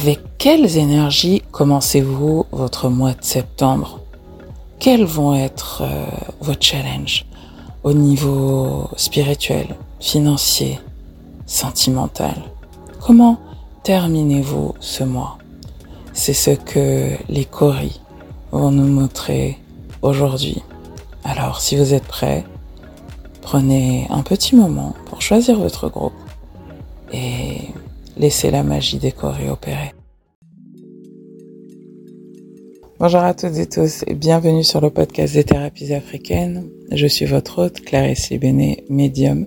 Avec quelles énergies commencez-vous votre mois de septembre? Quels vont être euh, vos challenges au niveau spirituel, financier, sentimental? Comment terminez-vous ce mois? C'est ce que les choris vont nous montrer aujourd'hui. Alors si vous êtes prêts, prenez un petit moment pour choisir votre groupe et laissez la magie des choris opérer. Bonjour à toutes et tous et bienvenue sur le podcast des thérapies africaines. Je suis votre hôte Clarisse Libéné, médium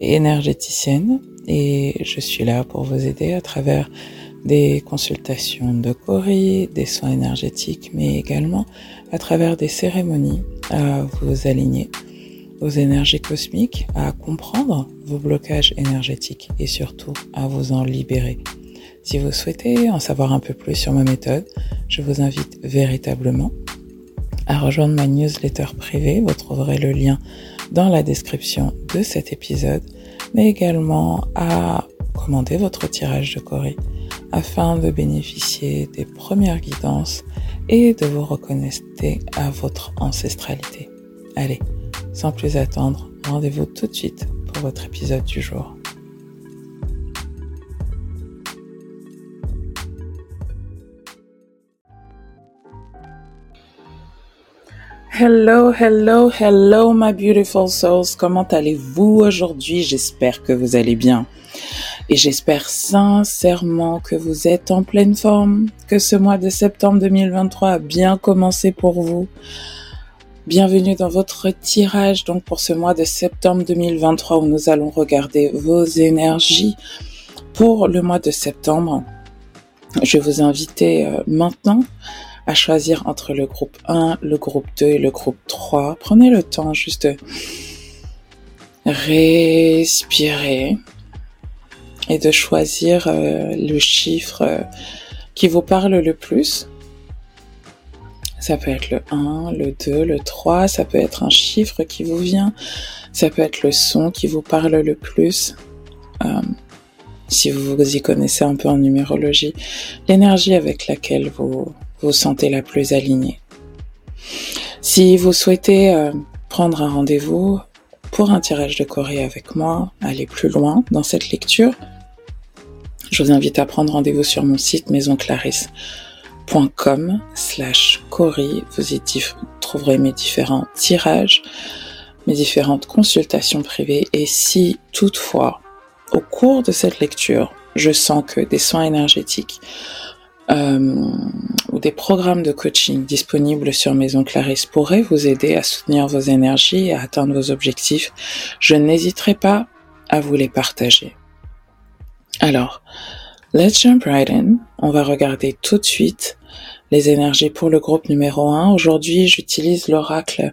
et énergéticienne et je suis là pour vous aider à travers des consultations de Cori, des soins énergétiques, mais également à travers des cérémonies à vous aligner aux énergies cosmiques, à comprendre vos blocages énergétiques et surtout à vous en libérer. Si vous souhaitez en savoir un peu plus sur ma méthode, je vous invite véritablement à rejoindre ma newsletter privée. Vous trouverez le lien dans la description de cet épisode, mais également à commander votre tirage de Corée afin de bénéficier des premières guidances et de vous reconnecter à votre ancestralité. Allez, sans plus attendre, rendez-vous tout de suite pour votre épisode du jour. Hello, hello, hello, my beautiful souls. Comment allez-vous aujourd'hui? J'espère que vous allez bien. Et j'espère sincèrement que vous êtes en pleine forme, que ce mois de septembre 2023 a bien commencé pour vous. Bienvenue dans votre tirage donc pour ce mois de septembre 2023 où nous allons regarder vos énergies pour le mois de septembre. Je vais vous inviter euh, maintenant à choisir entre le groupe 1, le groupe 2 et le groupe 3. Prenez le temps juste de respirer et de choisir euh, le chiffre euh, qui vous parle le plus. Ça peut être le 1, le 2, le 3, ça peut être un chiffre qui vous vient, ça peut être le son qui vous parle le plus. Euh, si vous vous y connaissez un peu en numérologie, l'énergie avec laquelle vous vous sentez la plus alignée. Si vous souhaitez euh, prendre un rendez-vous pour un tirage de Corée avec moi, aller plus loin dans cette lecture, je vous invite à prendre rendez-vous sur mon site maisonclarisse.com slash Corée. Vous y trouverez mes différents tirages, mes différentes consultations privées et si toutefois, au cours de cette lecture, je sens que des soins énergétiques euh, ou des programmes de coaching disponibles sur Maison Clarisse pourraient vous aider à soutenir vos énergies et à atteindre vos objectifs, je n'hésiterai pas à vous les partager. Alors, let's jump right in. On va regarder tout de suite les énergies pour le groupe numéro 1. Aujourd'hui, j'utilise l'oracle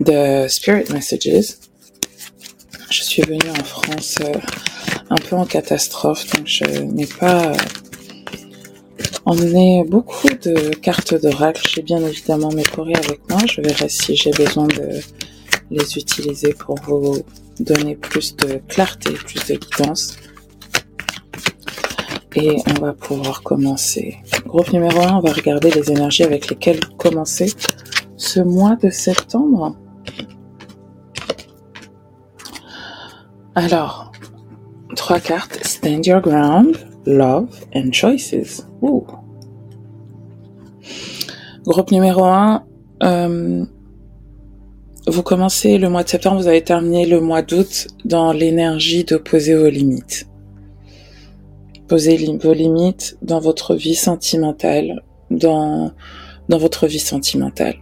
de Spirit Messages. Je suis venue en France euh, un peu en catastrophe, donc je n'ai pas emmené beaucoup de cartes d'oracle. J'ai bien évidemment mes courriers avec moi. Je verrai si j'ai besoin de les utiliser pour vous donner plus de clarté, plus de guidance. Et on va pouvoir commencer. Groupe numéro 1, on va regarder les énergies avec lesquelles commencer ce mois de septembre. Alors, trois cartes. Stand your ground, love and choices. Groupe numéro 1, euh, vous commencez le mois de septembre, vous avez terminé le mois d'août dans l'énergie de poser vos limites. Posez vos limites dans votre vie sentimentale, dans, dans votre vie sentimentale,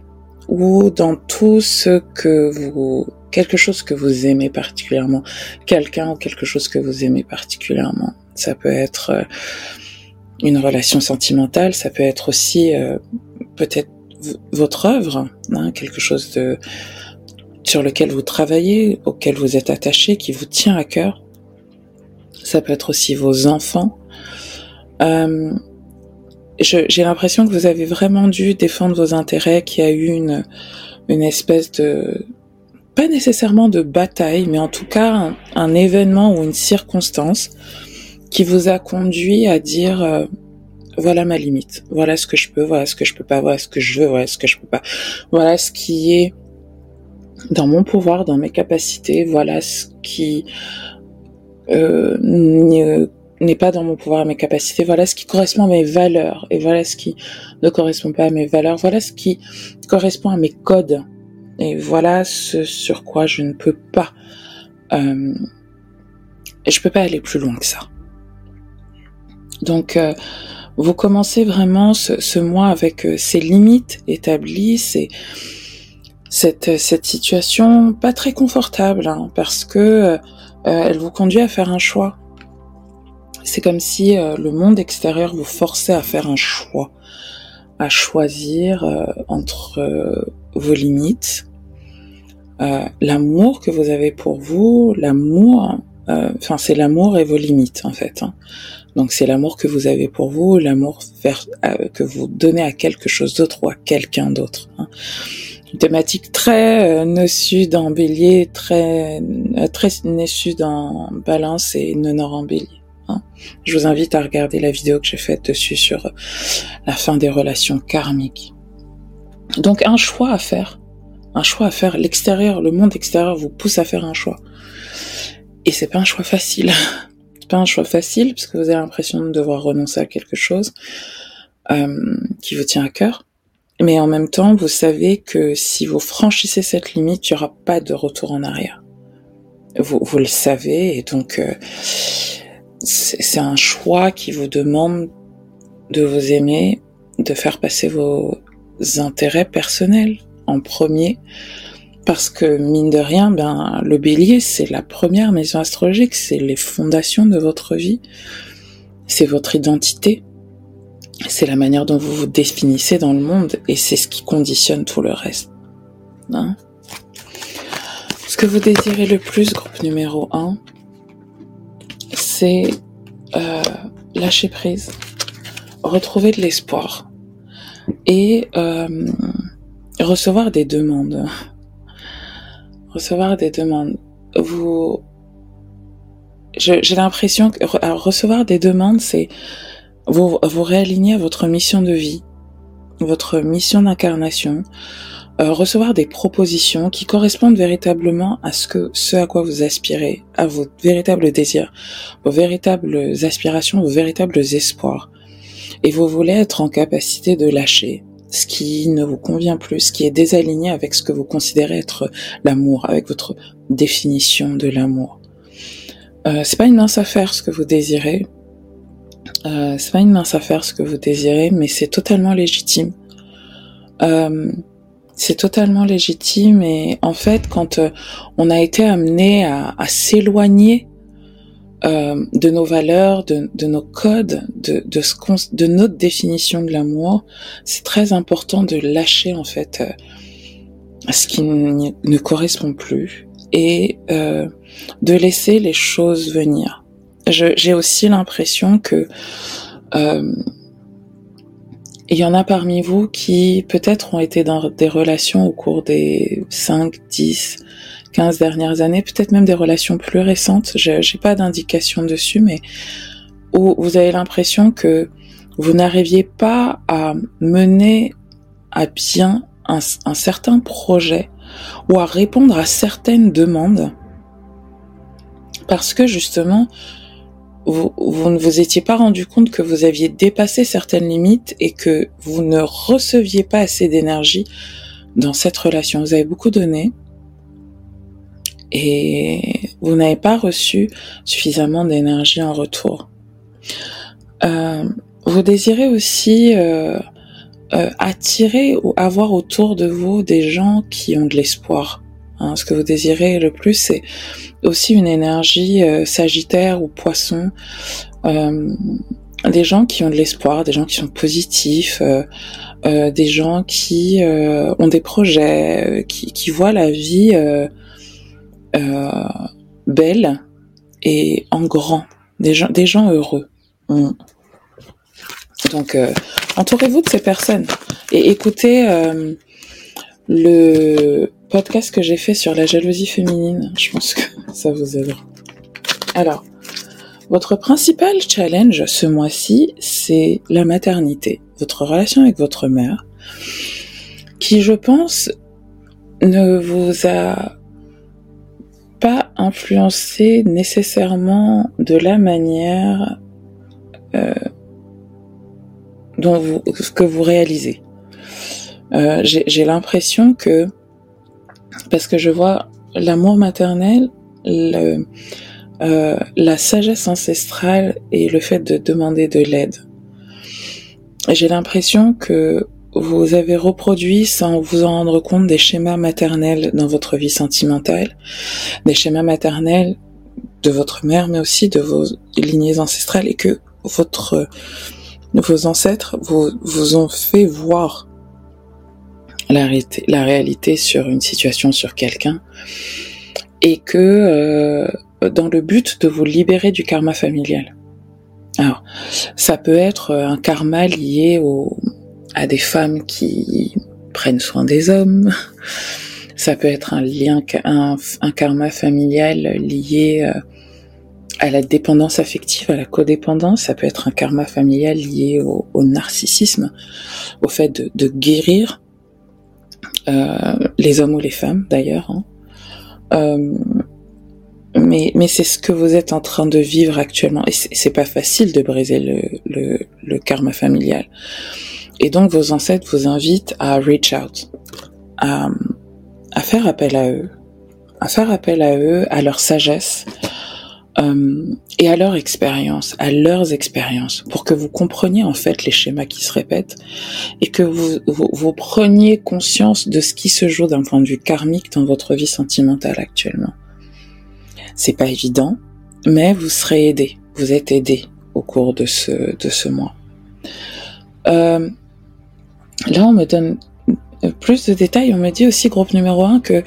ou dans tout ce que vous, quelque chose que vous aimez particulièrement, quelqu'un ou quelque chose que vous aimez particulièrement. Ça peut être euh, une relation sentimentale, ça peut être aussi euh, peut-être votre œuvre, hein, quelque chose de sur lequel vous travaillez, auquel vous êtes attaché, qui vous tient à cœur. Ça peut être aussi vos enfants. Euh, j'ai l'impression que vous avez vraiment dû défendre vos intérêts, qu'il y a eu une, une espèce de, pas nécessairement de bataille, mais en tout cas un, événement ou une circonstance qui vous a conduit à dire euh, voilà ma limite, voilà ce que je peux, voilà ce que je peux pas, voilà ce que je veux, voilà ce que je peux pas, voilà ce qui est dans mon pouvoir, dans mes capacités, voilà ce qui euh, n'est pas dans mon pouvoir, mes capacités, voilà ce qui correspond à mes valeurs, et voilà ce qui ne correspond pas à mes valeurs, voilà ce qui correspond à mes codes, et voilà ce sur quoi je ne peux pas, euh, je peux pas aller plus loin que ça. Donc, euh, vous commencez vraiment ce, mois avec euh, ces limites établies, cette situation pas très confortable, hein, parce que euh, elle vous conduit à faire un choix. C'est comme si le monde extérieur vous forçait à faire un choix, à choisir entre vos limites, l'amour que vous avez pour vous, l'amour, enfin c'est l'amour et vos limites en fait. Hein. Donc c'est l'amour que vous avez pour vous, l'amour euh, que vous donnez à quelque chose d'autre ou à quelqu'un d'autre. Hein. Une thématique très euh, dans Bélier, très euh, très nœud dans Balance et nord en Bélier. Hein. Je vous invite à regarder la vidéo que j'ai faite dessus sur la fin des relations karmiques. Donc un choix à faire, un choix à faire. L'extérieur, le monde extérieur vous pousse à faire un choix. Et c'est pas un choix facile. pas un choix facile parce que vous avez l'impression de devoir renoncer à quelque chose euh, qui vous tient à cœur. Mais en même temps, vous savez que si vous franchissez cette limite, il n'y aura pas de retour en arrière. Vous, vous le savez et donc euh, c'est un choix qui vous demande de vous aimer, de faire passer vos intérêts personnels en premier, parce que mine de rien, ben le Bélier, c'est la première maison astrologique, c'est les fondations de votre vie, c'est votre identité, c'est la manière dont vous vous définissez dans le monde, et c'est ce qui conditionne tout le reste. Hein ce que vous désirez le plus, groupe numéro 1, c'est euh, lâcher prise, retrouver de l'espoir et euh, recevoir des demandes recevoir des demandes. Vous, j'ai l'impression que recevoir des demandes, c'est vous vous réaligner à votre mission de vie, votre mission d'incarnation, euh, recevoir des propositions qui correspondent véritablement à ce que ce à quoi vous aspirez, à vos véritables désirs, vos véritables aspirations, vos véritables espoirs. Et vous voulez être en capacité de lâcher, ce qui ne vous convient plus, ce qui est désaligné avec ce que vous considérez être l'amour, avec votre définition de l'amour. Euh, c'est pas une mince affaire ce que vous désirez. Euh, c'est pas une mince affaire ce que vous désirez, mais c'est totalement légitime. Euh, c'est totalement légitime et en fait, quand euh, on a été amené à, s'éloigner euh, de nos valeurs, de, nos codes, de, de, notre définition de l'amour, c'est très important de lâcher en fait euh, ce qui ne correspond plus et euh, de laisser les choses venir. J'ai aussi l'impression que il y en a parmi vous qui peut-être ont été dans des relations au cours des 5, 10, 15 dernières années, peut-être même des relations plus récentes, j'ai pas d'indication dessus, mais où vous avez l'impression que vous n'arriviez pas à mener à bien un, certain projet ou à répondre à certaines demandes. Parce que justement vous, vous ne vous étiez pas rendu compte que vous aviez dépassé certaines limites et que vous ne receviez pas assez d'énergie dans cette relation. Vous avez beaucoup donné, et vous n'avez pas reçu suffisamment d'énergie en retour. Euh, vous désirez aussi euh, euh, attirer ou avoir autour de vous des gens qui ont de l'espoir. Hein, ce que vous désirez le plus, c'est aussi une énergie euh, sagittaire ou poisson, euh, des gens qui ont de l'espoir, des gens qui sont positifs, des gens qui ont des projets, qui, voient la vie euh, belle et en grand, des gens, heureux. Mm. Donc, euh, entourez-vous de ces personnes et écoutez euh, le podcast que j'ai fait sur la jalousie féminine. Je pense que ça vous aidera. Alors, Votre principal challenge ce mois-ci, c'est la maternité, votre relation avec votre mère, qui, je pense, ne vous a pas influencé nécessairement de la manière euh, dont vous, que vous réalisez. Euh, j'ai l'impression que, parce que je vois l'amour maternel, le, euh, la sagesse ancestrale et le fait de demander de l'aide. J'ai l'impression que vous avez reproduit sans vous en rendre compte des schémas maternels dans votre vie sentimentale, des schémas maternels de votre mère, mais aussi de vos lignées ancestrales et que votre, vos ancêtres vous, vous ont fait voir la réalité, la réalité sur une situation, sur quelqu'un, et que euh, dans le but de vous libérer du karma familial. Alors, ça peut être un karma lié au, à des femmes qui prennent soin des hommes. Ça peut être un lien, un, un karma familial lié euh, à la dépendance affective, à la codépendance. Ça peut être un karma familial lié au, au narcissisme, au fait de, de guérir les hommes ou les femmes d'ailleurs. Hein. Euh, mais, mais c'est ce que vous êtes en train de vivre actuellement. Et c'est pas facile de briser le, le, le, karma familial. Et donc vos ancêtres vous invitent à reach out, à, à faire appel à eux, à faire appel à eux, à leur sagesse, euh, et à leur expérience, à leurs expériences, pour que vous compreniez en fait les schémas qui se répètent et que vous, vous, vous preniez conscience de ce qui se joue d'un point de vue karmique dans votre vie sentimentale actuellement. C'est pas évident, mais vous serez aidé. Vous êtes aidé au cours de ce, de ce mois. Euh, là, on me donne plus de détails. On me dit aussi, groupe numéro un, que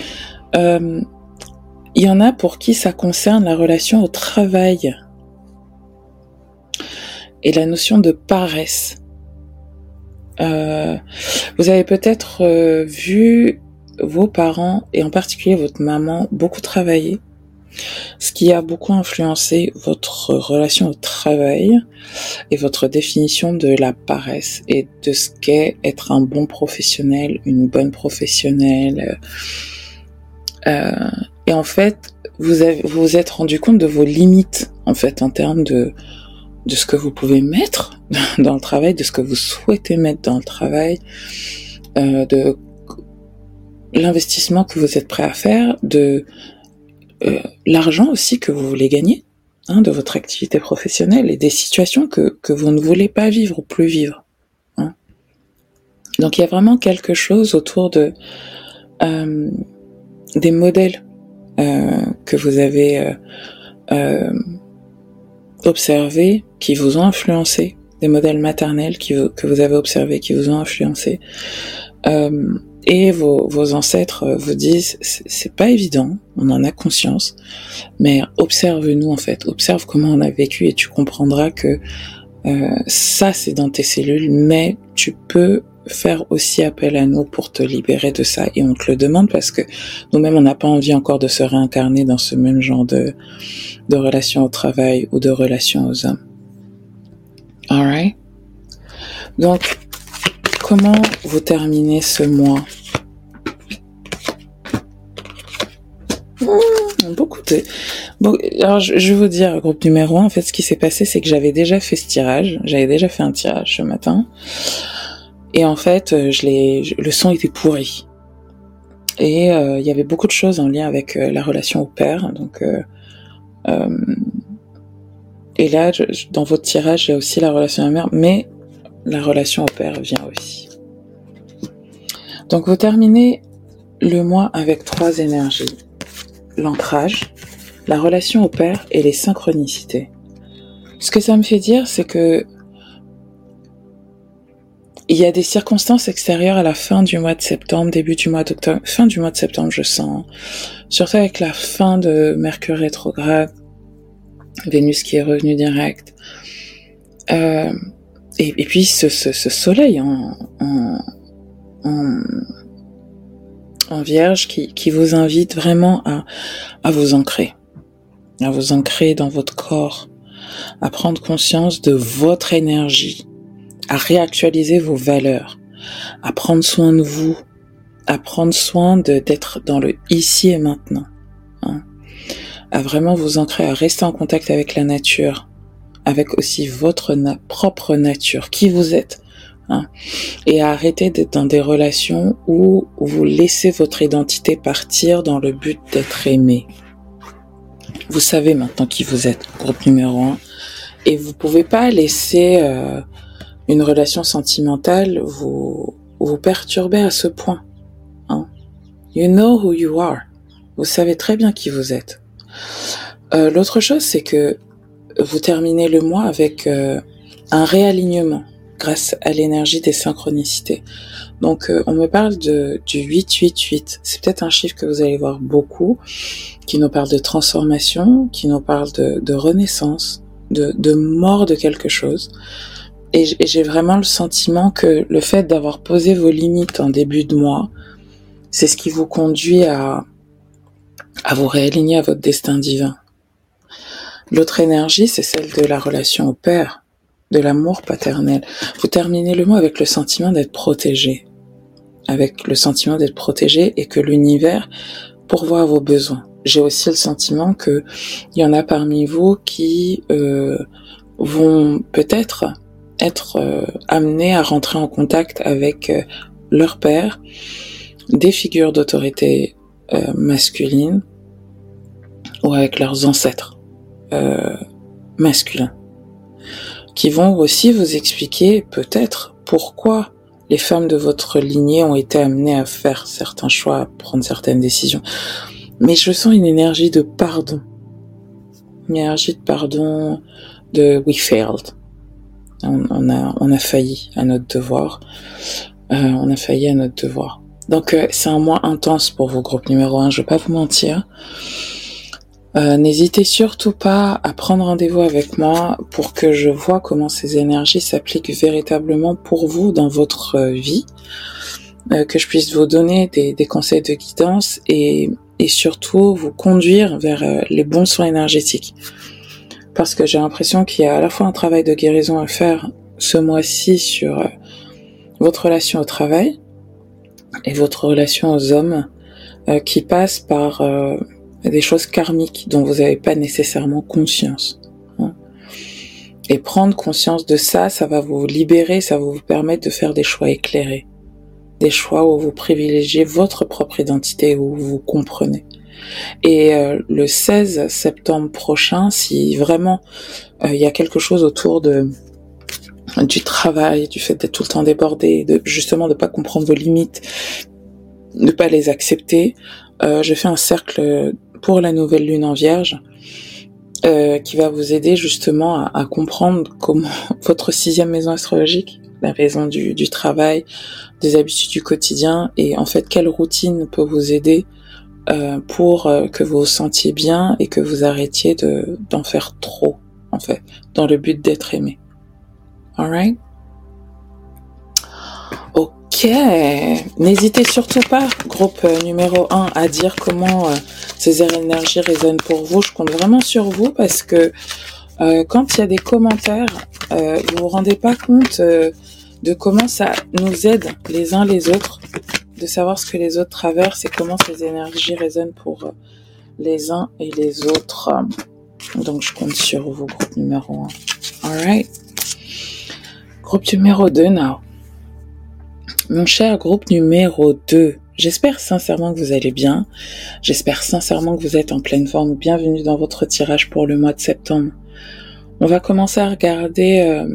euh, il y en a pour qui ça concerne la relation au travail et la notion de paresse. Euh, vous avez peut-être euh, vu vos parents et en particulier votre maman beaucoup travailler ce qui a beaucoup influencé votre relation au travail et votre définition de la paresse et de ce qu'est être un bon professionnel, une bonne professionnelle. Euh, et en fait, vous vous, êtes rendu compte de vos limites, en fait, en termes de, de ce que vous pouvez mettre dans le travail, de ce que vous souhaitez mettre dans le travail, euh, de l'investissement que vous êtes prêt à faire, de euh, l'argent aussi que vous voulez gagner hein, de votre activité professionnelle et des situations que, que vous ne voulez pas vivre ou plus vivre. Hein. Donc il y a vraiment quelque chose autour de euh, des modèles que vous avez observés, qui vous ont influencé, des modèles maternels que vous avez observés, qui vous ont influencé. Et vos, vos ancêtres vous disent c'est pas évident, on en a conscience, mais observe-nous en fait, observe comment on a vécu et tu comprendras que euh, ça c'est dans tes cellules, mais tu peux faire aussi appel à nous pour te libérer de ça et on te le demande parce que nous-mêmes on n'a pas envie encore de se réincarner dans ce même genre de, de relation au travail ou de relation aux hommes. Alright? Donc, comment vous terminez ce mois? Mmh, Beaucoup de... Alors, je, vais vous dire, groupe numéro 1, en fait, ce qui s'est passé, c'est que j'avais déjà fait ce tirage. J'avais déjà fait un tirage ce matin. Et en fait, euh, je l'ai, le son était pourri. Et euh, il y avait beaucoup de choses en lien avec euh, la relation au père. Donc, et là, dans votre tirage, il y a aussi la relation à la mère, mais la relation au père vient aussi. Donc vous terminez le mois avec trois énergies. L'ancrage, la relation au père et les synchronicités. Ce que ça me fait dire, c'est que il y a des circonstances extérieures à la fin du mois de septembre, début du mois d'octobre, fin du mois de septembre, je sens. Surtout avec la fin de Mercure rétrograde, Vénus qui est revenu direct. Euh, et, puis ce, soleil en, en, vierge qui, vous invite vraiment à vous ancrer, à vous ancrer dans votre corps, à prendre conscience de votre énergie, à réactualiser vos valeurs, à prendre soin de vous, à prendre soin d'être dans le ici et maintenant, hein, à vraiment vous ancrer, à rester en contact avec la nature, avec aussi votre propre nature, qui vous êtes, hein, et à arrêter d'être dans des relations où vous laissez votre identité partir dans le but d'être aimé. Vous savez maintenant qui vous êtes, groupe numéro un, et vous pouvez pas laisser euh, une relation sentimentale vous vous perturber à ce point. Hein. You know who you are. Vous savez très bien qui vous êtes. Euh, L'autre chose, c'est que vous terminez le mois avec euh, un réalignement grâce à l'énergie des synchronicités. Donc euh, on me parle de du 888. C'est peut-être un chiffre que vous allez voir beaucoup, qui nous parle de transformation, qui nous parle de, de renaissance, de, de mort de quelque chose. Et j'ai vraiment le sentiment que le fait d'avoir posé vos limites en début de mois, c'est ce qui vous conduit à, à vous réaligner à votre destin divin. L'autre énergie, c'est celle de la relation au père, de l'amour paternel. Vous terminez le mot avec le sentiment d'être protégé, avec le sentiment d'être protégé et que l'univers pourvoit à vos besoins. J'ai aussi le sentiment que il y en a parmi vous qui euh, vont peut-être être, euh, amenés à rentrer en contact avec euh, leur père, des figures d'autorité euh, masculine ou avec leurs ancêtres. Euh, masculins, qui vont aussi vous expliquer peut-être pourquoi les femmes de votre lignée ont été amenées à faire certains choix, à prendre certaines décisions. Mais je sens une énergie de pardon, une énergie de pardon, de we failed. On, a, failli à notre devoir. Euh, on a failli à notre devoir. Donc euh, c'est un mois intense pour vos groupes numéro un, je vais pas vous mentir. Euh, n'hésitez surtout pas à prendre rendez-vous avec moi pour que je vois comment ces énergies s'appliquent véritablement pour vous dans votre vie, que je puisse vous donner des, conseils de guidance et, surtout vous conduire vers les bons soins énergétiques. Parce que j'ai l'impression qu'il y a à la fois un travail de guérison à faire ce mois-ci sur euh, votre relation au travail et votre relation aux hommes euh, qui passe par des choses karmiques dont vous n'avez pas nécessairement conscience. Hein. Et prendre conscience de ça, ça va vous libérer, ça va vous permettre de faire des choix éclairés. Des choix où vous privilégiez votre propre identité, où vous comprenez. Et euh, le 16 septembre prochain, si vraiment euh, il y a quelque chose autour de du travail, du fait d'être tout le temps débordé, de justement de pas comprendre vos limites, de pas les accepter, euh, je fais un cercle pour la nouvelle lune en vierge, euh, qui va vous aider justement à, à, comprendre comment votre sixième maison astrologique, la maison du, du, travail, des habitudes du quotidien, et en fait quelle routine peut vous aider euh, pour euh, que vous vous sentiez bien et que vous arrêtiez de d'en faire trop, en fait, dans le but d'être aimé. Alright? Ok, n'hésitez surtout pas, groupe numéro 1, à dire comment euh, ces énergies résonnent pour vous. Je compte vraiment sur vous parce que euh, quand il y a des commentaires, euh, vous vous rendez pas compte euh, de comment ça nous aide les uns les autres, de savoir ce que les autres traversent et comment ces énergies résonnent pour euh, les uns et les autres. Donc je compte sur vous, groupe numéro 1. Alright. Groupe numéro 2 now. Mon cher groupe numéro 2, j'espère sincèrement que vous allez bien. J'espère sincèrement que vous êtes en pleine forme. Bienvenue dans votre tirage pour le mois de septembre. On va commencer à regarder euh,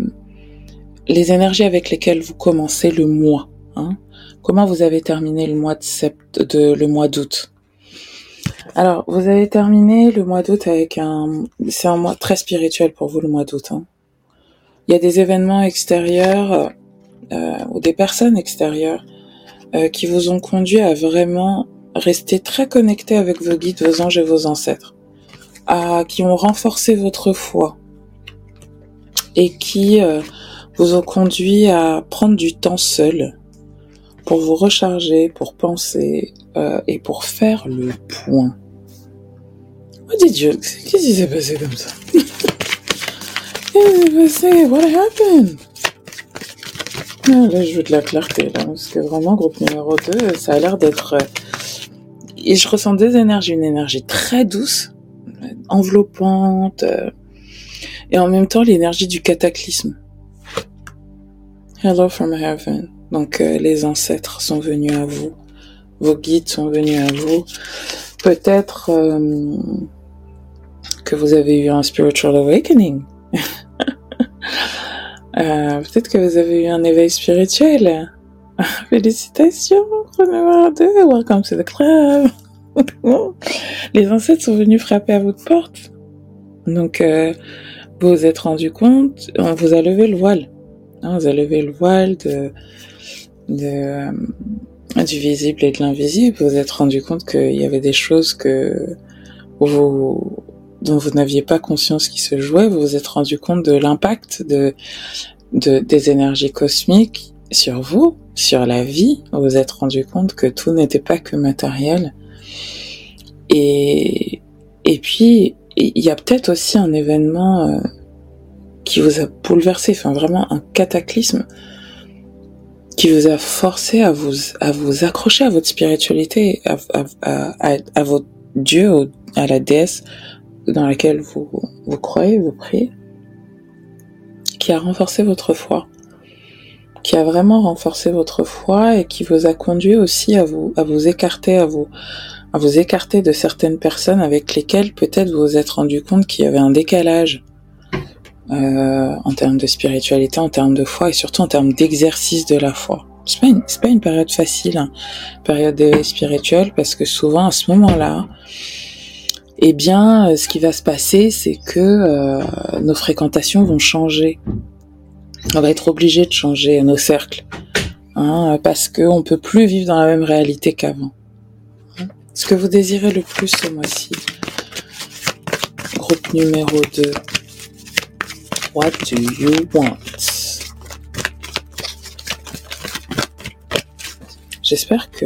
les énergies avec lesquelles vous commencez le mois. Hein. Comment vous avez terminé le mois de, sept, de le mois d'août? Alors, vous avez terminé le mois d'août avec un... C'est un mois très spirituel pour vous, le mois d'août. Hein. Il y a des événements extérieurs euh, ou des personnes extérieures euh, qui vous ont conduit à vraiment rester très connecté avec vos guides, vos anges et vos ancêtres, à, qui ont renforcé votre foi et qui euh, vous ont conduit à prendre du temps seul pour vous recharger, pour penser euh, et pour faire le point. Oh Dieu, qu'est-ce qui s'est passé comme ça? Qu'est-ce qui s'est passé? What happened? Là, je veux de la clarté, là, parce que vraiment, groupe numéro 2, ça a l'air d'être... Euh, et je ressens des énergies, une énergie très douce, enveloppante, euh, et en même temps l'énergie du cataclysme. Hello from heaven. Donc euh, les ancêtres sont venus à vous, vos guides sont venus à vous. Peut-être euh, que vous avez eu un spiritual awakening. euh, Peut-être que vous avez eu un éveil spirituel. Félicitations, numéro 2, welcome to the club. les ancêtres sont venus frapper à votre porte. Donc, vous vous êtes rendu compte, on vous a levé le voile. Hein, vous avez levé le voile de, de, euh, du visible et de l'invisible. Vous vous êtes rendu compte qu'il y avait des choses que vous, dont vous n'aviez pas conscience qui se jouaient. Vous vous êtes rendu compte de l'impact de, de, des énergies cosmiques sur vous, sur la vie. Vous vous êtes rendu compte que tout n'était pas que matériel. Et, et puis, il y a peut-être aussi un événement euh, qui vous a bouleversé, enfin vraiment un cataclysme qui vous a forcé à vous à vous accrocher à votre spiritualité, à, à, à, votre Dieu, à la déesse dans laquelle vous vous croyez, vous priez, qui a renforcé votre foi, qui a vraiment renforcé votre foi et qui vous a conduit aussi à vous à vous écarter, à vous à vous écarter de certaines personnes avec lesquelles peut-être vous vous êtes rendu compte qu'il y avait un décalage euh, en termes de spiritualité, en termes de foi et surtout en termes d'exercice de la foi. C'est pas une, c'est pas une période facile, hein, période spirituelle, parce que souvent à ce moment-là, eh bien, euh, ce qui va se passer, c'est que euh, nos fréquentations vont changer. On va être obligé de changer nos cercles, hein, parce qu'on peut plus vivre dans la même réalité qu'avant. Ce que vous désirez le plus ce mois-ci. Groupe numéro 2. What do you want? J'espère que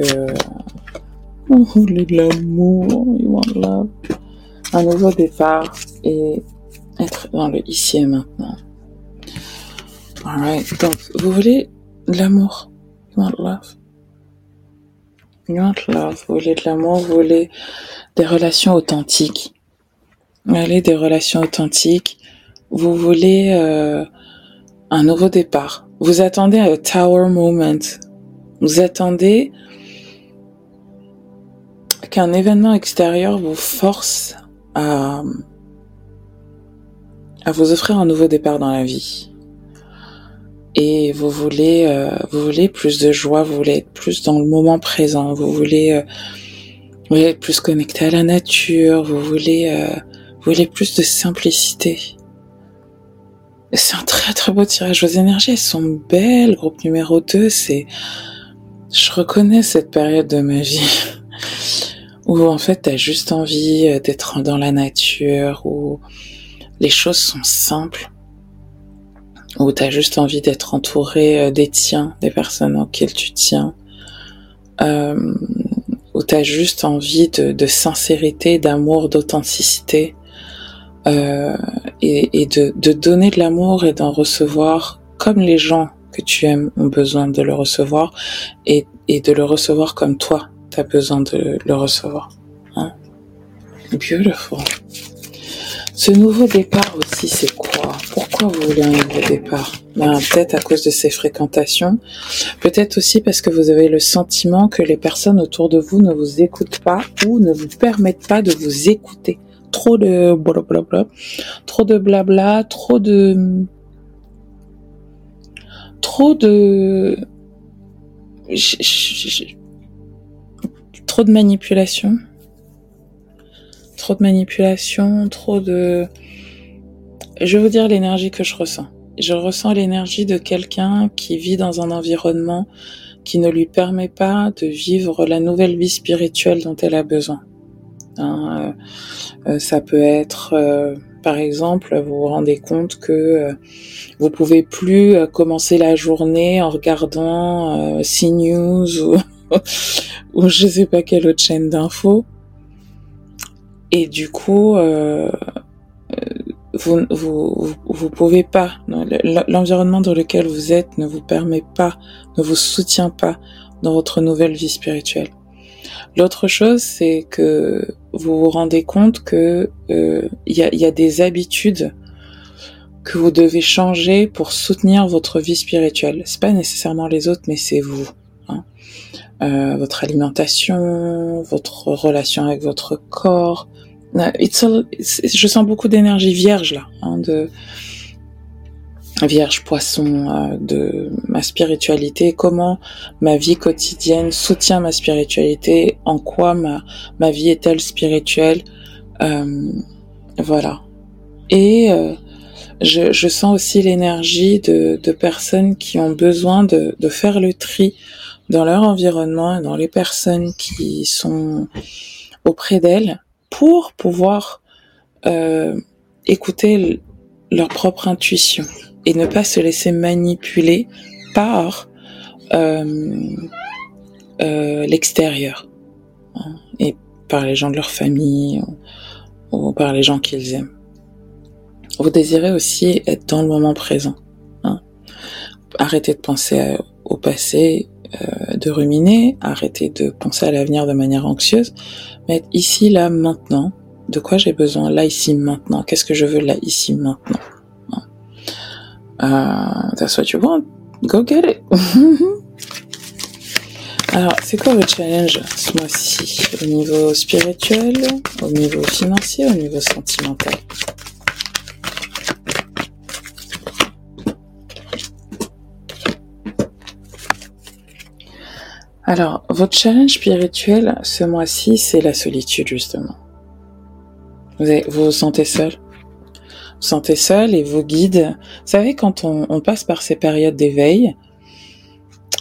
vous voulez de l'amour, you want love. Un nouveau départ et être dans le ici et maintenant. Alright, donc vous voulez de l'amour, you want love. You want love, vous voulez de l'amour, vous voulez des relations authentiques. Vous voulez des relations authentiques. Vous voulez euh, un nouveau départ. Vous attendez un tower moment. Vous attendez qu'un événement extérieur vous force à, vous offrir un nouveau départ dans la vie et vous voulez euh, vous voulez plus de joie, vous voulez être plus dans le moment présent, vous voulez euh, être plus connecté à la nature, vous voulez euh, vous voulez plus de simplicité. C'est un très très beau tirage. Vos énergies elles sont belles. Groupe numéro 2, c'est je reconnais cette période de ma vie où en fait t'as juste envie d'être dans la nature, où les choses sont simples où tu as juste envie d'être entouré euh, des tiens, des personnes auxquelles tu tiens, euh, où tu as juste envie de, sincérité, d'amour, d'authenticité, euh, et, de, donner de l'amour et d'en recevoir comme les gens que tu aimes ont besoin de le recevoir, et, et de le recevoir comme toi, tu as besoin de le recevoir. Hein? Beautiful. Ce nouveau départ aussi, c'est quoi? Pourquoi vous voulez un nouveau départ? Ben, Peut-être à cause de ces fréquentations, peut-être aussi parce que vous avez le sentiment que les personnes autour de vous ne vous écoutent pas ou ne vous permettent pas de vous écouter. Trop de blablabla, trop de blabla, trop de... Trop de... Trop de manipulation trop de manipulation, trop de... Je vais vous dire l'énergie que je ressens. Je ressens l'énergie de quelqu'un qui vit dans un environnement qui ne lui permet pas de vivre la nouvelle vie spirituelle dont elle a besoin. Hein, euh, euh, ça peut être, euh, par exemple, vous vous rendez compte que vous pouvez plus commencer la journée en regardant CNews ou, ou je sais pas quelle autre chaîne d'infos et du coup, vous, vous, vous pouvez pas, l'environnement dans lequel vous êtes ne vous permet pas, ne vous soutient pas dans votre nouvelle vie spirituelle. L'autre chose, c'est que vous vous rendez compte que euh, il y, a, y, a, des habitudes que vous devez changer pour soutenir votre vie spirituelle. C'est pas nécessairement les autres, mais c'est vous. Hein. Euh, votre alimentation, votre relation avec votre corps. Euh, je sens beaucoup d'énergie vierge là, hein, de Vierge Poisson euh, de ma spiritualité, comment ma vie quotidienne soutient ma spiritualité, en quoi ma, ma vie est-elle spirituelle, euh, voilà. Et euh, je, je, sens aussi l'énergie de, de, personnes qui ont besoin de, de, faire le tri dans leur environnement, dans les personnes qui sont auprès d'elles, pour pouvoir écouter leur propre intuition et ne pas se laisser manipuler par euh, euh, l'extérieur hein, et par les gens de leur famille ou, par les gens qu'ils aiment. Vous désirez aussi être dans le moment présent. Hein. Arrêtez de penser au passé, euh, de ruminer, arrêtez de penser à l'avenir de manière anxieuse, mais être ici, là, maintenant. De quoi j'ai besoin là, ici, maintenant? Qu'est-ce que je veux là, ici, maintenant? That's what you want. Go get it. Alors, c'est quoi votre challenge ce mois-ci Au niveau spirituel, au niveau financier, au niveau sentimental? Alors, votre challenge spirituel ce mois-ci, c'est la solitude, justement. Vous, vous sentez seul? Sentez seul et vos guides. Vous savez, quand on, on passe par ces périodes d'éveil,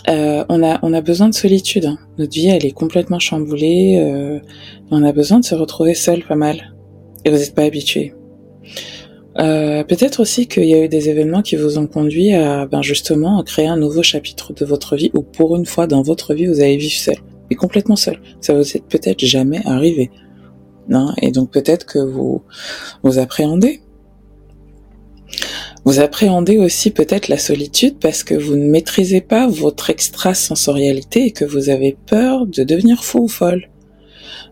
euh, on, a, on a besoin de solitude. Hein. Notre vie, elle est complètement chamboulée. Euh, on a besoin de se retrouver seul pas mal. Et vous n'êtes pas habitué. Euh, Peut-être aussi qu'il y a eu des événements qui vous ont conduit à, ben justement, à créer un nouveau chapitre de votre vie où pour une fois dans votre vie, vous allez vivre seul. Mais complètement seul. Ça vous est peut-être jamais arrivé. Non? Et donc peut-être que vous, vous appréhendez vous appréhendez aussi peut-être la solitude parce que vous ne maîtrisez pas votre extrasensorialité et que vous avez peur de devenir fou ou folle,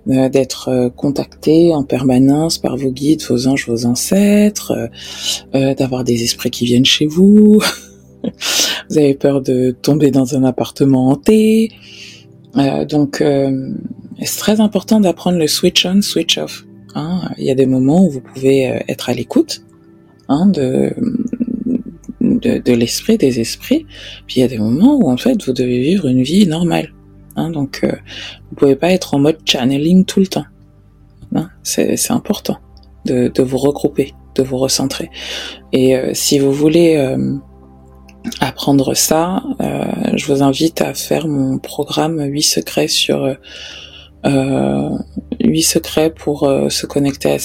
euh, d'être euh, contacté en permanence par vos guides, vos anges, vos ancêtres, euh, d'avoir des esprits qui viennent chez vous. vous avez peur de tomber dans un appartement hanté. donc, c'est très important d'apprendre le switch on, switch off. Hein. Il y a des moments où vous pouvez être à l'écoute hein, de, de, l'esprit, des esprits. Puis il y a des moments où en fait vous devez vivre une vie normale. Hein, donc euh, vous pouvez pas être en mode channeling tout le temps. Hein, c'est important de, de, vous regrouper, de vous recentrer. Et euh, si vous voulez euh, apprendre ça, euh, je vous invite à faire mon programme 8 secrets sur euh, 8 secrets pour se connecter à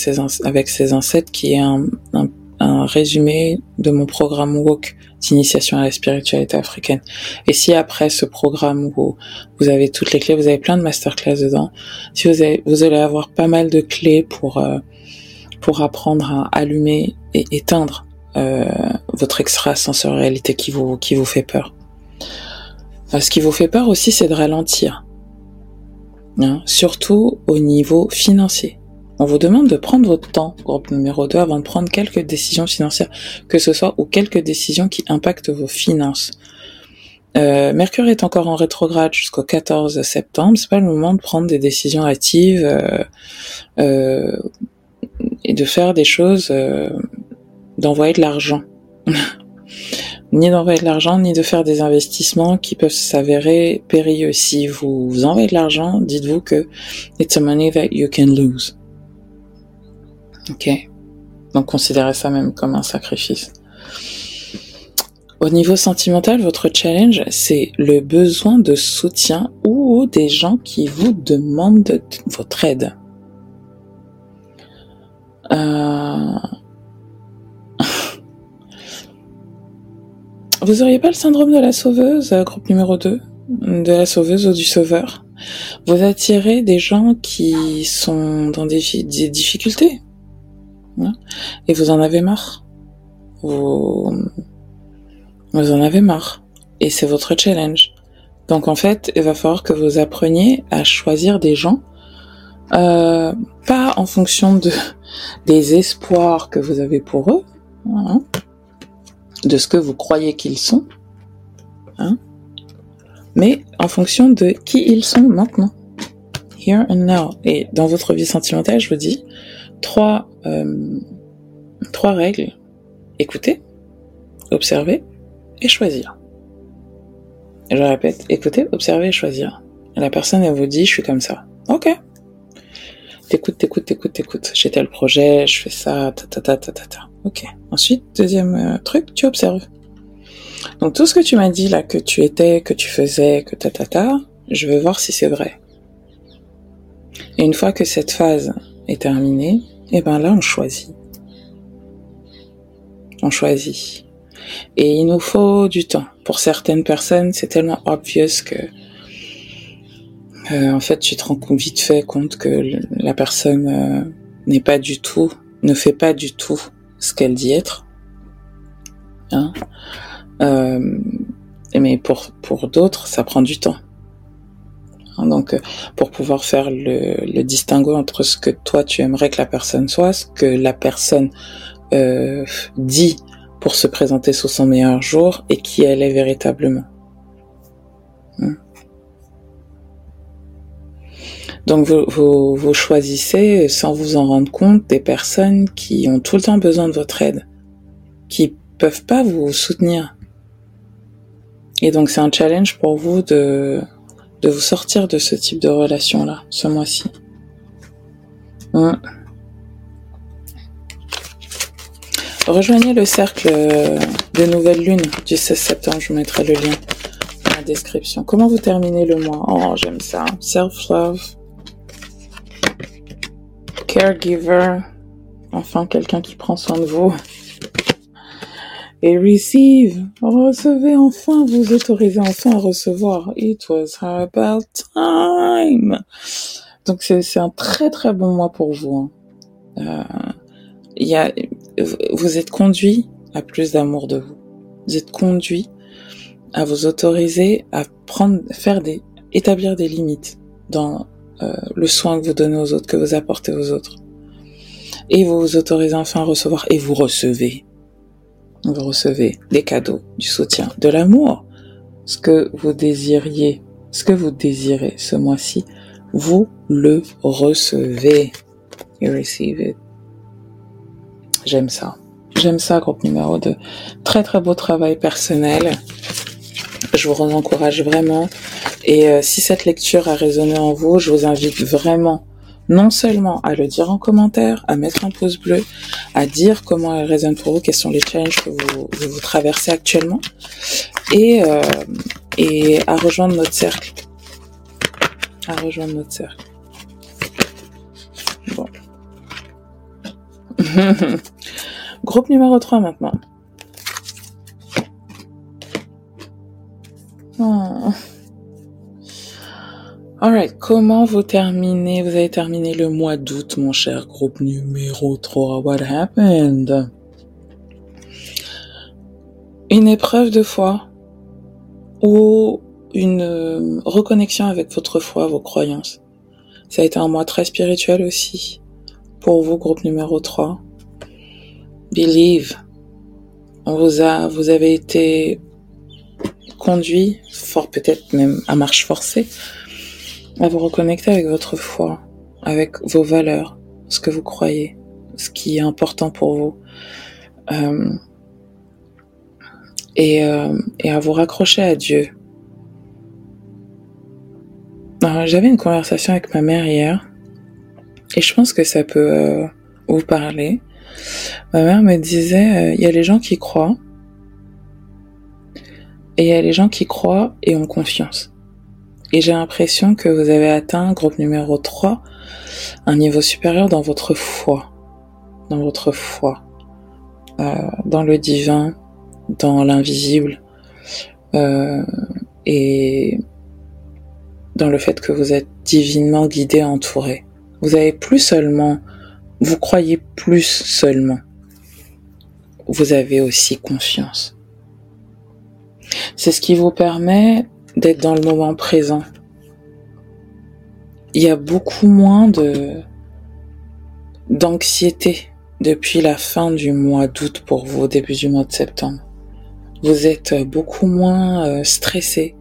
avec ses ancêtres, qui est un, un un résumé de mon programme WOK d'initiation à la spiritualité africaine. Et si après ce programme où vous avez toutes les clés, vous avez plein de masterclass dedans, si vous, allez avoir pas mal de clés pour euh, pour apprendre à allumer et éteindre euh, votre extrasensorialité qui vous qui vous fait peur. Euh, ce qui vous fait peur aussi, c'est de ralentir, hein, surtout au niveau financier. On vous demande de prendre votre temps, groupe numéro 2, avant de prendre quelques décisions financières, que ce soit ou quelques décisions qui impactent vos finances. Euh, Mercure est encore en rétrograde jusqu'au 14 septembre. C'est pas le moment de prendre des décisions hâtives euh, euh, et de faire des choses, euh, d'envoyer de l'argent. ni d'envoyer de l'argent, ni de faire des investissements qui peuvent s'avérer périlleux. Si vous envoyez de l'argent, dites-vous que it's a money that you can lose. Ok. Donc considérez ça même comme un sacrifice. Au niveau sentimental, votre challenge, c'est le besoin de soutien ou des gens qui vous demandent votre aide. Euh... Vous auriez pas le syndrome de la sauveuse, euh, groupe numéro 2 De la sauveuse ou du sauveur? Vous attirez des gens qui sont dans des difficultés. Et vous en avez marre. Vous, vous en avez marre. Et c'est votre challenge. Donc en fait, il va falloir que vous appreniez à choisir des gens, euh, pas en fonction de des espoirs que vous avez pour eux, hein, de ce que vous croyez qu'ils sont, hein, mais en fonction de qui ils sont maintenant, here and now. Et dans votre vie sentimentale, je vous dis trois euh, trois règles écoutez, observer et choisir. je répète, écoutez, observer et choisir. la personne, elle vous dit, je suis comme ça. Ok. T'écoutes, t'écoutes, t'écoutes, t'écoutes. J'ai tel projet, je fais ça, ta ta ta ta ta ta. Ok. Ensuite, deuxième euh, truc, tu observes. Donc tout ce que tu m'as dit là, que tu étais, que tu faisais, que ta ta ta, je veux voir si c'est vrai. Et une fois que cette phase est terminée, eh ben là on choisit on choisit. Et il nous faut du temps. Pour certaines personnes, c'est tellement obvious que, euh, en fait, tu te rends vite fait compte que la personne euh, n'est pas du tout, ne fait pas du tout ce qu'elle dit être. Hein? Euh, mais pour pour d'autres, ça prend du temps. Hein, donc, pour pouvoir faire le, le distinguo entre ce que toi tu aimerais que la personne soit, ce que la personne euh, dit pour se présenter sous son meilleur jour et qui elle est véritablement. Hmm. Donc vous, vous, choisissez, sans vous en rendre compte, des personnes qui ont tout le temps besoin de votre aide, qui peuvent pas vous soutenir. Et donc c'est un challenge pour vous de, de vous sortir de ce type de relation-là, ce mois-ci. Hmm. Rejoignez le cercle euh, de nouvelle lune du 16 septembre, je vous mettrai le lien dans la description. Comment vous terminez le mois? Oh, j'aime ça. Self-love. Caregiver. Enfin, quelqu'un qui prend soin de vous. Et receive. Recevez enfin, vous autorisez enfin à recevoir. It was about time. Donc c'est un très très bon mois pour vous. Hein. Euh, il y a vous êtes conduit à plus d'amour de vous. Vous êtes conduit à vous autoriser à prendre, faire des, établir des limites dans euh, le soin que vous donnez aux autres, que vous apportez aux autres. Et vous vous autorisez enfin à recevoir et vous recevez. Vous recevez des cadeaux, du soutien, de l'amour. Ce que vous désiriez, ce que vous désirez ce mois-ci, vous le recevez. You receive it. J'aime ça. J'aime ça, groupe numéro 2. Très très beau travail personnel. Je vous encourage vraiment. Et euh, si cette lecture a résonné en vous, je vous invite vraiment non seulement à le dire en commentaire, à mettre un pouce bleu, à dire comment elle résonne pour vous, quels sont les challenges que vous, vous traversez actuellement, et, euh, et à rejoindre notre cercle. À rejoindre notre cercle. Bon. Groupe numéro 3 maintenant. Oh. Alright, comment vous terminez? Vous avez terminé le mois d'août, mon cher groupe numéro 3. What happened? Une épreuve de foi ou une euh, reconnexion avec votre foi, vos croyances. Ça a été un mois très spirituel aussi pour vous, groupe numéro 3. Believe. On vous a, vous avez été conduit, fort peut-être même à marche forcée, à vous reconnecter avec votre foi, avec vos valeurs, ce que vous croyez, ce qui est important pour vous. Euh, et, euh, et à vous raccrocher à Dieu. J'avais une conversation avec ma mère hier et je pense que ça peut euh, vous parler. Ma mère me disait, il y a les gens qui croient, et il y a les gens qui croient et ont confiance. Et j'ai l'impression que vous avez atteint, groupe numéro 3, un niveau supérieur dans votre foi. Dans votre foi. Euh, dans le divin, dans l'invisible. Euh, et dans le fait que vous êtes divinement guidé, entouré. Vous avez plus seulement vous croyez plus seulement. Vous avez aussi confiance. C'est ce qui vous permet d'être dans le moment présent. Il y a beaucoup moins de d'anxiété depuis la fin du mois d'août pour vous, début du mois de septembre. Vous êtes beaucoup moins euh, stressé,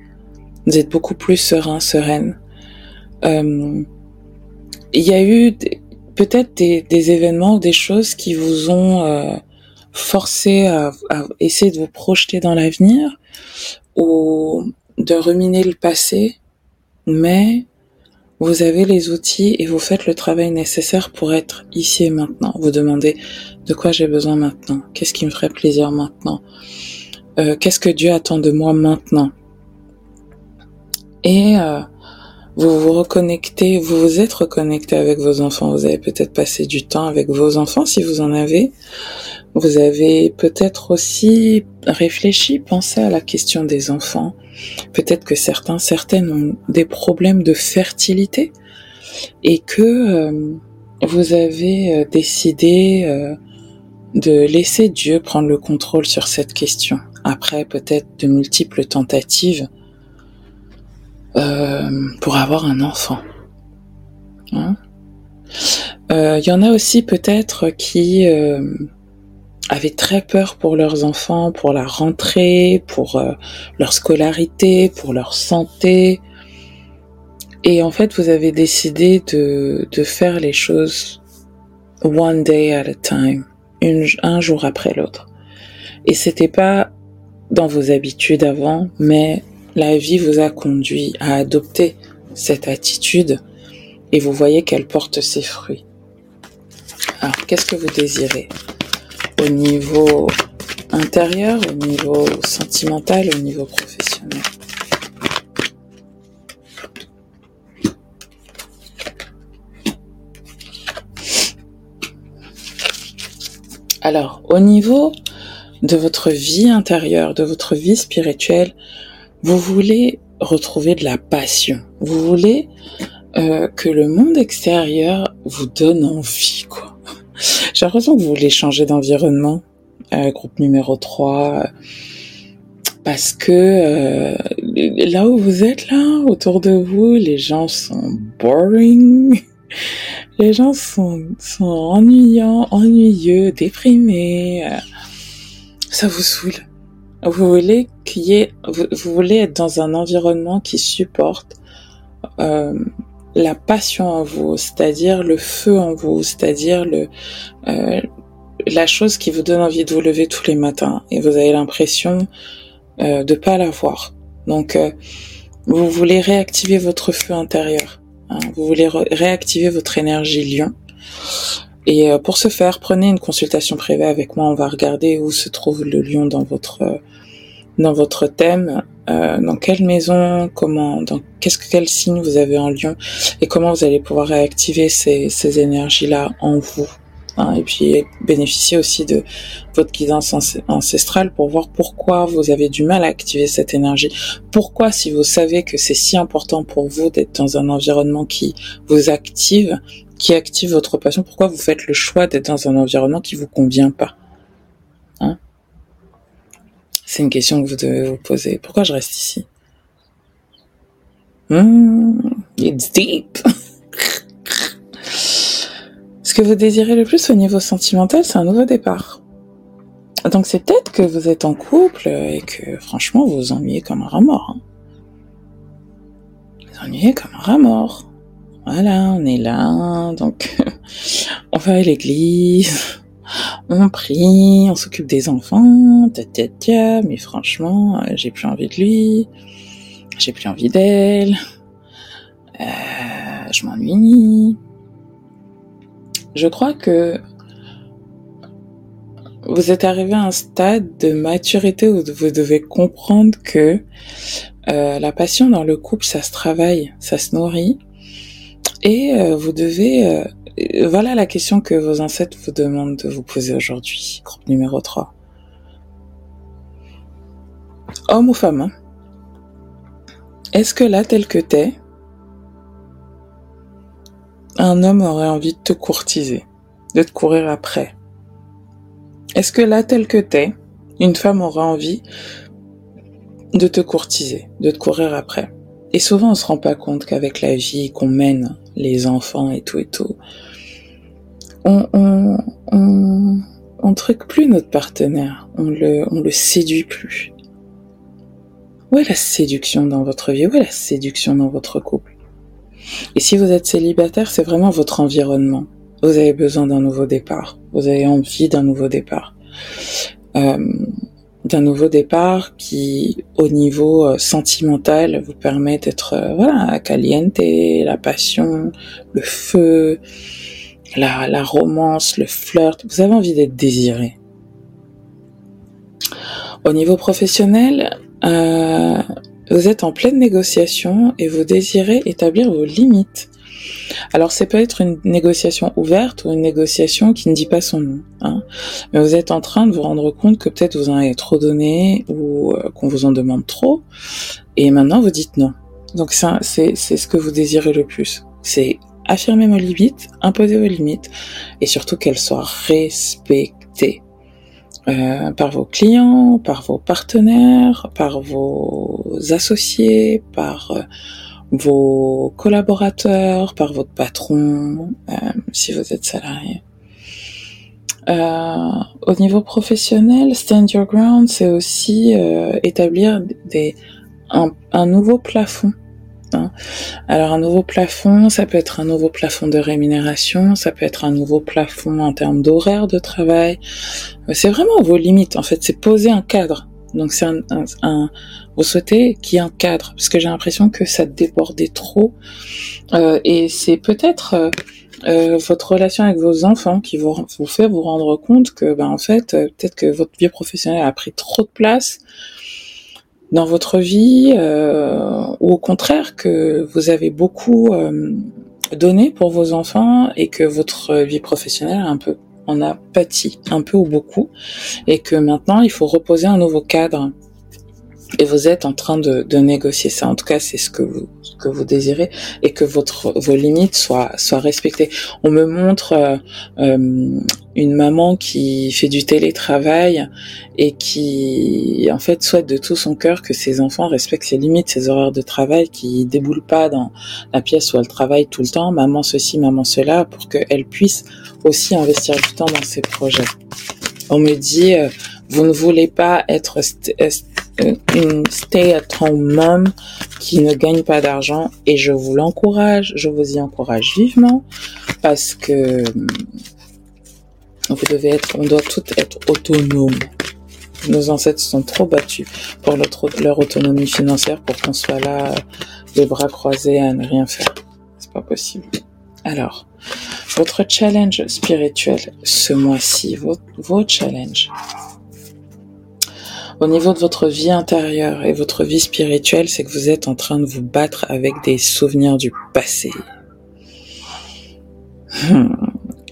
vous êtes beaucoup plus serein, sereine. Euh, il y a eu peut-être des, des, événements des choses qui vous ont euh, forcé à, à, essayer de vous projeter dans l'avenir ou de ruminer le passé, mais vous avez les outils et vous faites le travail nécessaire pour être ici et maintenant. Vous demandez de quoi j'ai besoin maintenant, qu'est-ce qui me ferait plaisir maintenant, euh, qu'est-ce que Dieu attend de moi maintenant. Et euh, vous vous reconnectez, vous vous êtes reconnecté avec vos enfants. Vous avez peut-être passé du temps avec vos enfants si vous en avez. Vous avez peut-être aussi réfléchi, pensé à la question des enfants. Peut-être que certains, certaines ont des problèmes de fertilité et que euh, vous avez euh, décidé euh, de laisser Dieu prendre le contrôle sur cette question. Après peut-être de multiples tentatives pour avoir un enfant. Il hein y en a aussi peut-être qui avaient très peur pour leurs enfants, pour la rentrée, pour euh, leur scolarité, pour leur santé. Et en fait, vous avez décidé de, de faire les choses one day at a time, une, un jour après l'autre. Et c'était pas dans vos habitudes avant, mais la vie vous a conduit à adopter cette attitude et vous voyez qu'elle porte ses fruits. Alors, qu'est-ce que vous désirez? Au niveau intérieur, au niveau sentimental, au niveau professionnel? Alors, au niveau de votre vie intérieure, de votre vie spirituelle, vous voulez retrouver de la passion. Vous voulez euh, que le monde extérieur vous donne envie, quoi. J'ai l'impression que vous voulez changer d'environnement, euh, groupe numéro 3, parce que euh, là où vous êtes là, autour de vous, les gens sont boring, les gens sont, sont ennuyants, ennuyeux, déprimés, euh, ça vous saoule. Vous voulez y ait, vous, vous, voulez être dans un environnement qui supporte euh, la passion en vous, c'est-à-dire le feu en vous, c'est-à-dire le euh, la chose qui vous donne envie de vous lever tous les matins et vous avez l'impression euh, de pas l'avoir. Donc euh, vous voulez réactiver votre feu intérieur, hein, vous voulez réactiver votre énergie lion. Et euh, pour ce faire, prenez une consultation privée avec moi. On va regarder où se trouve le lion dans votre dans votre thème euh, dans quelle maison, comment, dans qu'est-ce que quel signe vous avez en lion et comment vous allez pouvoir réactiver ces, ces énergies-là en vous. Hein, et puis bénéficier aussi de votre guidance ancestrale pour voir pourquoi vous avez du mal à activer cette énergie. Pourquoi, si vous savez que c'est si important pour vous d'être dans un environnement qui vous active, qui active votre passion, pourquoi vous faites le choix d'être dans un environnement qui vous convient pas c'est une question que vous devez vous poser. Pourquoi je reste ici? Hmm, It's deep. Ce que vous désirez le plus au niveau sentimental, c'est un nouveau départ. Donc c'est peut-être que vous êtes en couple et que franchement vous vous ennuyez comme un rat. Hein. Vous ennuyez comme un rat. Voilà, on est là, donc on va à l'église, on prie, on s'occupe des enfants, ta, mais franchement, euh, j'ai plus envie de lui, j'ai plus envie d'elle, euh, je m'ennuie. Je crois que vous êtes arrivé à un stade de maturité où vous devez comprendre que euh, la passion dans le couple, ça se travaille, ça se nourrit, et vous devez voilà la question que vos ancêtres vous demandent de vous poser aujourd'hui, groupe numéro 3. Homme ou femme hein? Est-ce que là, tel que t'es, un homme aurait envie de te courtiser de te courir après? Est-ce que là, tel que t'es, une femme aura envie de te courtiser, de te courir après? Et souvent, on se rend pas compte qu'avec la vie qu'on mène, les enfants et tout et tout, on, on, on, on truque plus notre partenaire, on le, on le séduit plus. Où est la séduction dans votre vie? Où est la séduction dans votre couple? Et si vous êtes célibataire, c'est vraiment votre environnement. Vous avez besoin d'un nouveau départ. Vous avez envie d'un nouveau départ. Euh, d'un nouveau départ qui, au niveau euh, sentimental, vous permet d'être, euh, voilà, caliente, la passion, le feu, la, la romance, le flirt. Vous avez envie d'être désiré. Au niveau professionnel, euh, vous êtes en pleine négociation et vous désirez établir vos limites. Alors, c'est peut être une négociation ouverte ou une négociation qui ne dit pas son nom. Hein. Mais vous êtes en train de vous rendre compte que peut-être vous en avez trop donné ou euh, qu'on vous en demande trop. Et maintenant, vous dites non. Donc, c'est ce que vous désirez le plus. C'est affirmer vos limites, imposer vos limites et surtout qu'elles soient respectées. Euh, par vos clients, par vos partenaires, par vos associés, par euh, vos collaborateurs, par votre patron, euh, si vous êtes salarié. au niveau professionnel, stand your ground, c'est aussi établir des, un nouveau plafond Hein. Alors un nouveau plafond, ça peut être un nouveau plafond de rémunération, ça peut être un nouveau plafond en termes d'horaire de travail. Euh, c'est vraiment vos limites. En fait, c'est poser un cadre. Donc c'est un, un, vous souhaitez qu'il y ait un cadre, parce que j'ai l'impression que ça débordait trop. Euh, et c'est peut-être euh, euh, votre relation avec vos enfants qui vous, vous fait vous rendre compte que, ben en fait, euh, peut-être que votre vie professionnelle a pris trop de place dans votre vie euh, ou au contraire que vous avez beaucoup euh, donné pour vos enfants et que votre vie professionnelle un peu en a pâti, un peu ou beaucoup, et que maintenant il faut reposer un nouveau cadre et vous êtes en train de, de négocier ça. En tout cas, c'est ce que vous que vous désirez et que votre vos limites soient soient respectées. On me montre euh, euh, une maman qui fait du télétravail et qui en fait souhaite de tout son cœur que ses enfants respectent ses limites, ses horaires de travail, qui déboulent pas dans la pièce où elle travaille tout le temps, maman ceci, maman cela, pour qu'elle puisse aussi investir du temps dans ses projets. On me dit, euh, vous ne voulez pas être une stay-at-home mom qui ne gagne pas d'argent et je vous l'encourage, je vous y encourage vivement parce que hum, vous devez être, on doit tout être autonome. Nos ancêtres sont trop battus pour leur, autonomie financière pour qu'on soit là, les bras croisés à ne rien faire. C'est pas possible. Alors, votre challenge spirituel ce mois-ci, vos, vos challenges au niveau de votre vie intérieure et votre vie spirituelle, c'est que vous êtes en train de vous battre avec des souvenirs du passé. Hmm.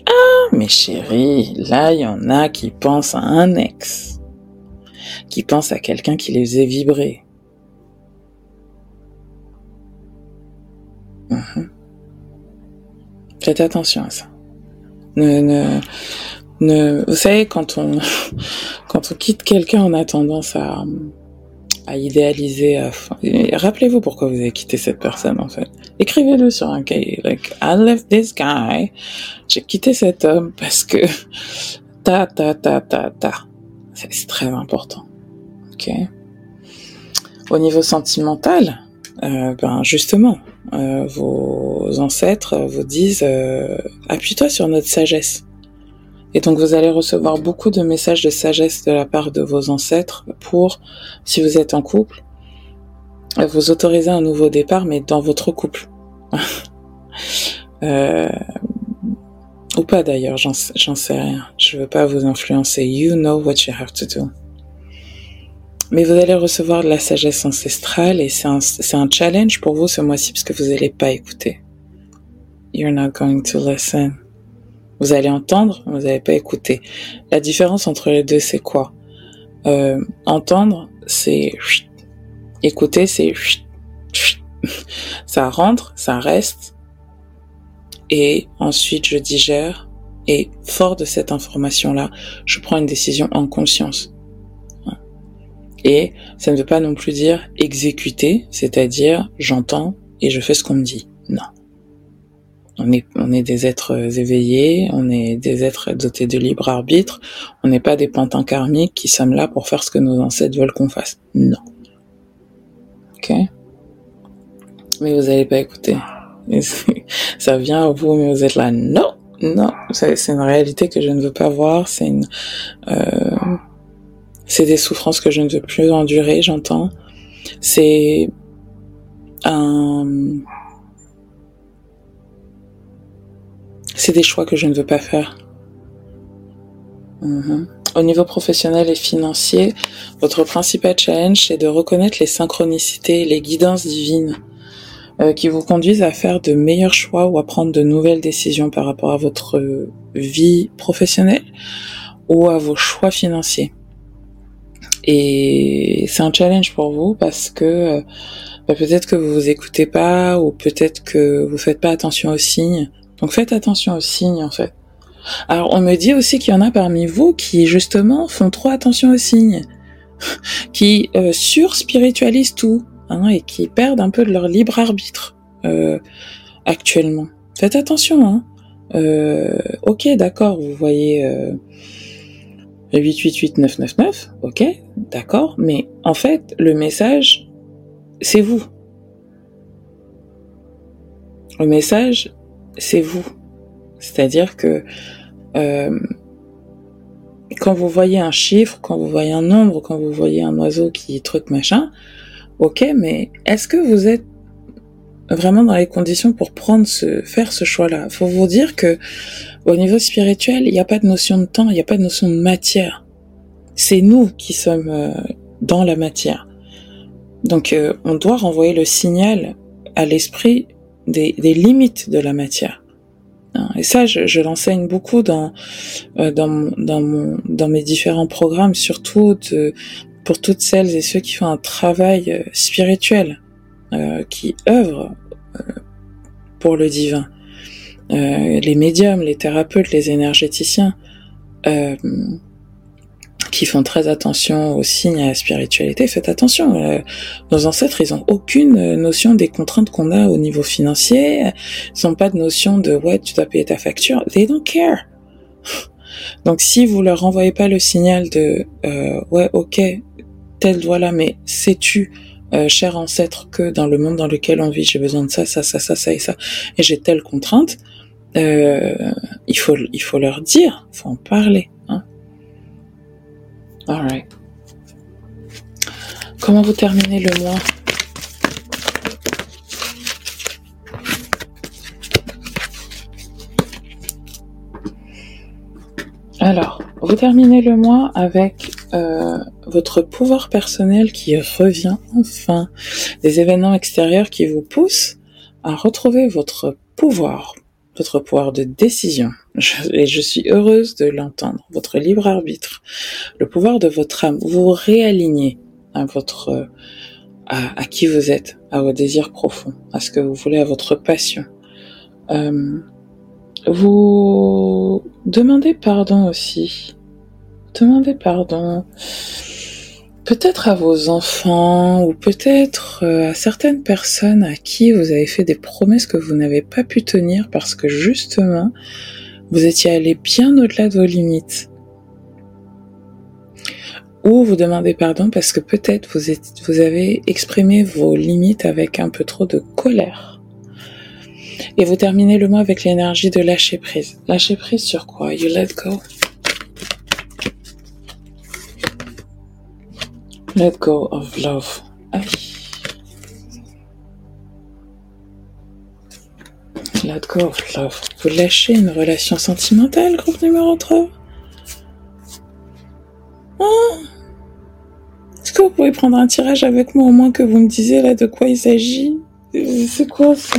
Ah, mes chéris, là, il y en a qui pensent à un ex, qui pensent à quelqu'un qui les faisait vibrer. Mhm. Faites attention à ça. Ne, ne, vous savez, quand on, quand on quitte quelqu'un, on a tendance à, à idéaliser. Rappelez-vous pourquoi vous avez quitté cette personne, en fait. Écrivez-le sur un cahier. Like, I left this guy. J'ai quitté cet homme parce que ta, ta, ta, ta, ta. C'est très important. Ok. Au niveau sentimental, euh, ben justement, euh, vos ancêtres vous disent euh, appuie-toi sur notre sagesse. Et donc vous allez recevoir beaucoup de messages de sagesse de la part de vos ancêtres pour, si vous êtes en couple, vous autoriser un nouveau départ, mais dans votre couple. euh, ou pas d'ailleurs, j'en sais rien. Je veux pas vous influencer. You know what you have to do. Mais vous allez recevoir de la sagesse ancestrale et c'est un, un challenge pour vous ce mois-ci parce que vous n'allez pas écouter. You're not going to listen. Vous allez entendre, vous n'allez pas écouter. La différence entre les deux, c'est quoi? Euh, Entendre, c'est écouter, c'est ça rentre, ça reste, et ensuite je digère Et fort de cette information-là, je prends une décision en conscience. Et ça ne veut pas non plus dire exécuter, c'est-à-dire j'entends et je fais ce qu'on me dit. On est, on est des êtres éveillés, on est des êtres dotés de libre arbitre, on n'est pas des pantins karmiques qui sommes là pour faire ce que nos ancêtres veulent qu'on fasse. Non. Ok Mais vous n'allez pas écouter. Ça vient à vous, mais vous êtes là, non, non, c'est une réalité que je ne veux pas voir, c'est une... Euh, c'est des souffrances que je ne veux plus endurer, j'entends. C'est un... C'est des choix que je ne veux pas faire. Mhm. Au niveau professionnel et financier, votre principal challenge, c'est de reconnaître les synchronicités, les guidances divines euh, qui vous conduisent à faire de meilleurs choix ou à prendre de nouvelles décisions par rapport à votre vie professionnelle ou à vos choix financiers. Et c'est un challenge pour vous parce que euh, bah, peut-être que vous vous écoutez pas ou peut-être que vous faites pas attention aux signes. Donc faites attention aux signes en fait. Alors on me dit aussi qu'il y en a parmi vous qui justement font trop attention aux signes, qui euh, surspiritualisent tout hein, et qui perdent un peu de leur libre arbitre euh, actuellement. Faites attention. Hein. Euh, ok, d'accord, vous voyez. Euh, 888999, ok, d'accord, mais en fait, le message, c'est vous. Le message, c'est vous. C'est-à-dire que euh, quand vous voyez un chiffre, quand vous voyez un nombre, quand vous voyez un oiseau qui truc machin, ok, mais est-ce que vous êtes vraiment dans les conditions pour prendre ce, faire ce choix-là? Faut vous dire que au niveau spirituel, il n'y a pas de notion de temps, il n'y a pas de notion de matière. C'est nous qui sommes euh, dans la matière. Donc, euh, on doit renvoyer le signal à l'esprit des, des, limites de la matière. Hein, et ça, je, je l'enseigne beaucoup dans, euh, dans, dans, mon, dans mes différents programmes, surtout de, pour toutes celles et ceux qui font un travail spirituel euh, qui œuvrent euh, pour le divin. Euh, les médiums, les thérapeutes, les énergéticiens, qui font très attention aux signes à la spiritualité, faites attention. nos ancêtres, ils ont aucune notion des contraintes qu'on a au niveau financier. Ils n'ont pas de notion de ouais, tu dois payer ta facture. They don't care. Donc si vous leur envoyez pas le signal de euh, ouais, ok, tel doigt là, mais sais-tu euh, cher ancêtre, que dans le monde dans lequel on vit, j'ai besoin de ça, ça, ça, ça, ça et ça, et j'ai telle contrainte, euh, il faut, il faut leur dire, faut en parler. Alright. Comment vous terminez le mois? Alors, vous terminez le mois avec euh, votre pouvoir personnel qui revient enfin, des événements extérieurs qui vous poussent à retrouver votre pouvoir, votre pouvoir de décision. et je suis heureuse de l'entendre. Votre libre arbitre, le pouvoir de votre âme. Vous réalignez à votre, à, qui vous êtes, à vos désirs profonds, à ce que vous voulez, à votre passion. Euh, vous demandez pardon aussi. Demandez pardon. Peut-être à vos enfants ou peut-être euh, à certaines personnes à qui vous avez fait des promesses que vous n'avez pas pu tenir parce que justement, vous étiez allé bien au-delà de vos limites. Ou vous demandez pardon parce que peut-être vous, vous avez exprimé vos limites avec un peu trop de colère. Et vous terminez le mois avec l'énergie de lâcher prise. Lâcher prise sur quoi? You let go? Let go of love. Let go of love. Vous lâchez une relation sentimentale, groupe numéro 3. Est-ce que vous pouvez prendre un tirage avec moi au moins que vous me disiez là de quoi il s'agit? C'est quoi ça?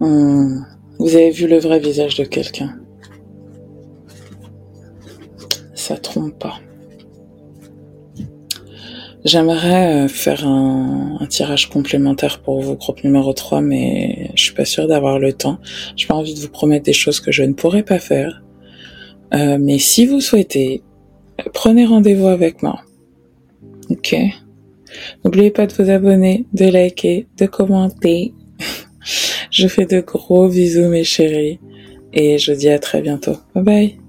Hmm. Vous avez vu le vrai visage de quelqu'un. Ça trompe pas. J'aimerais euh, faire un, un, tirage complémentaire pour vous, groupe numéro 3, mais je suis pas sûre d'avoir le temps. J'ai pas envie de vous promettre des choses que je ne pourrais pas faire. Euh, mais si vous souhaitez, prenez rendez-vous avec moi. Ok? N'oubliez pas de vous abonner, de liker, de commenter. je fais de gros bisous mes chéris et je vous dis à très bientôt. Bye bye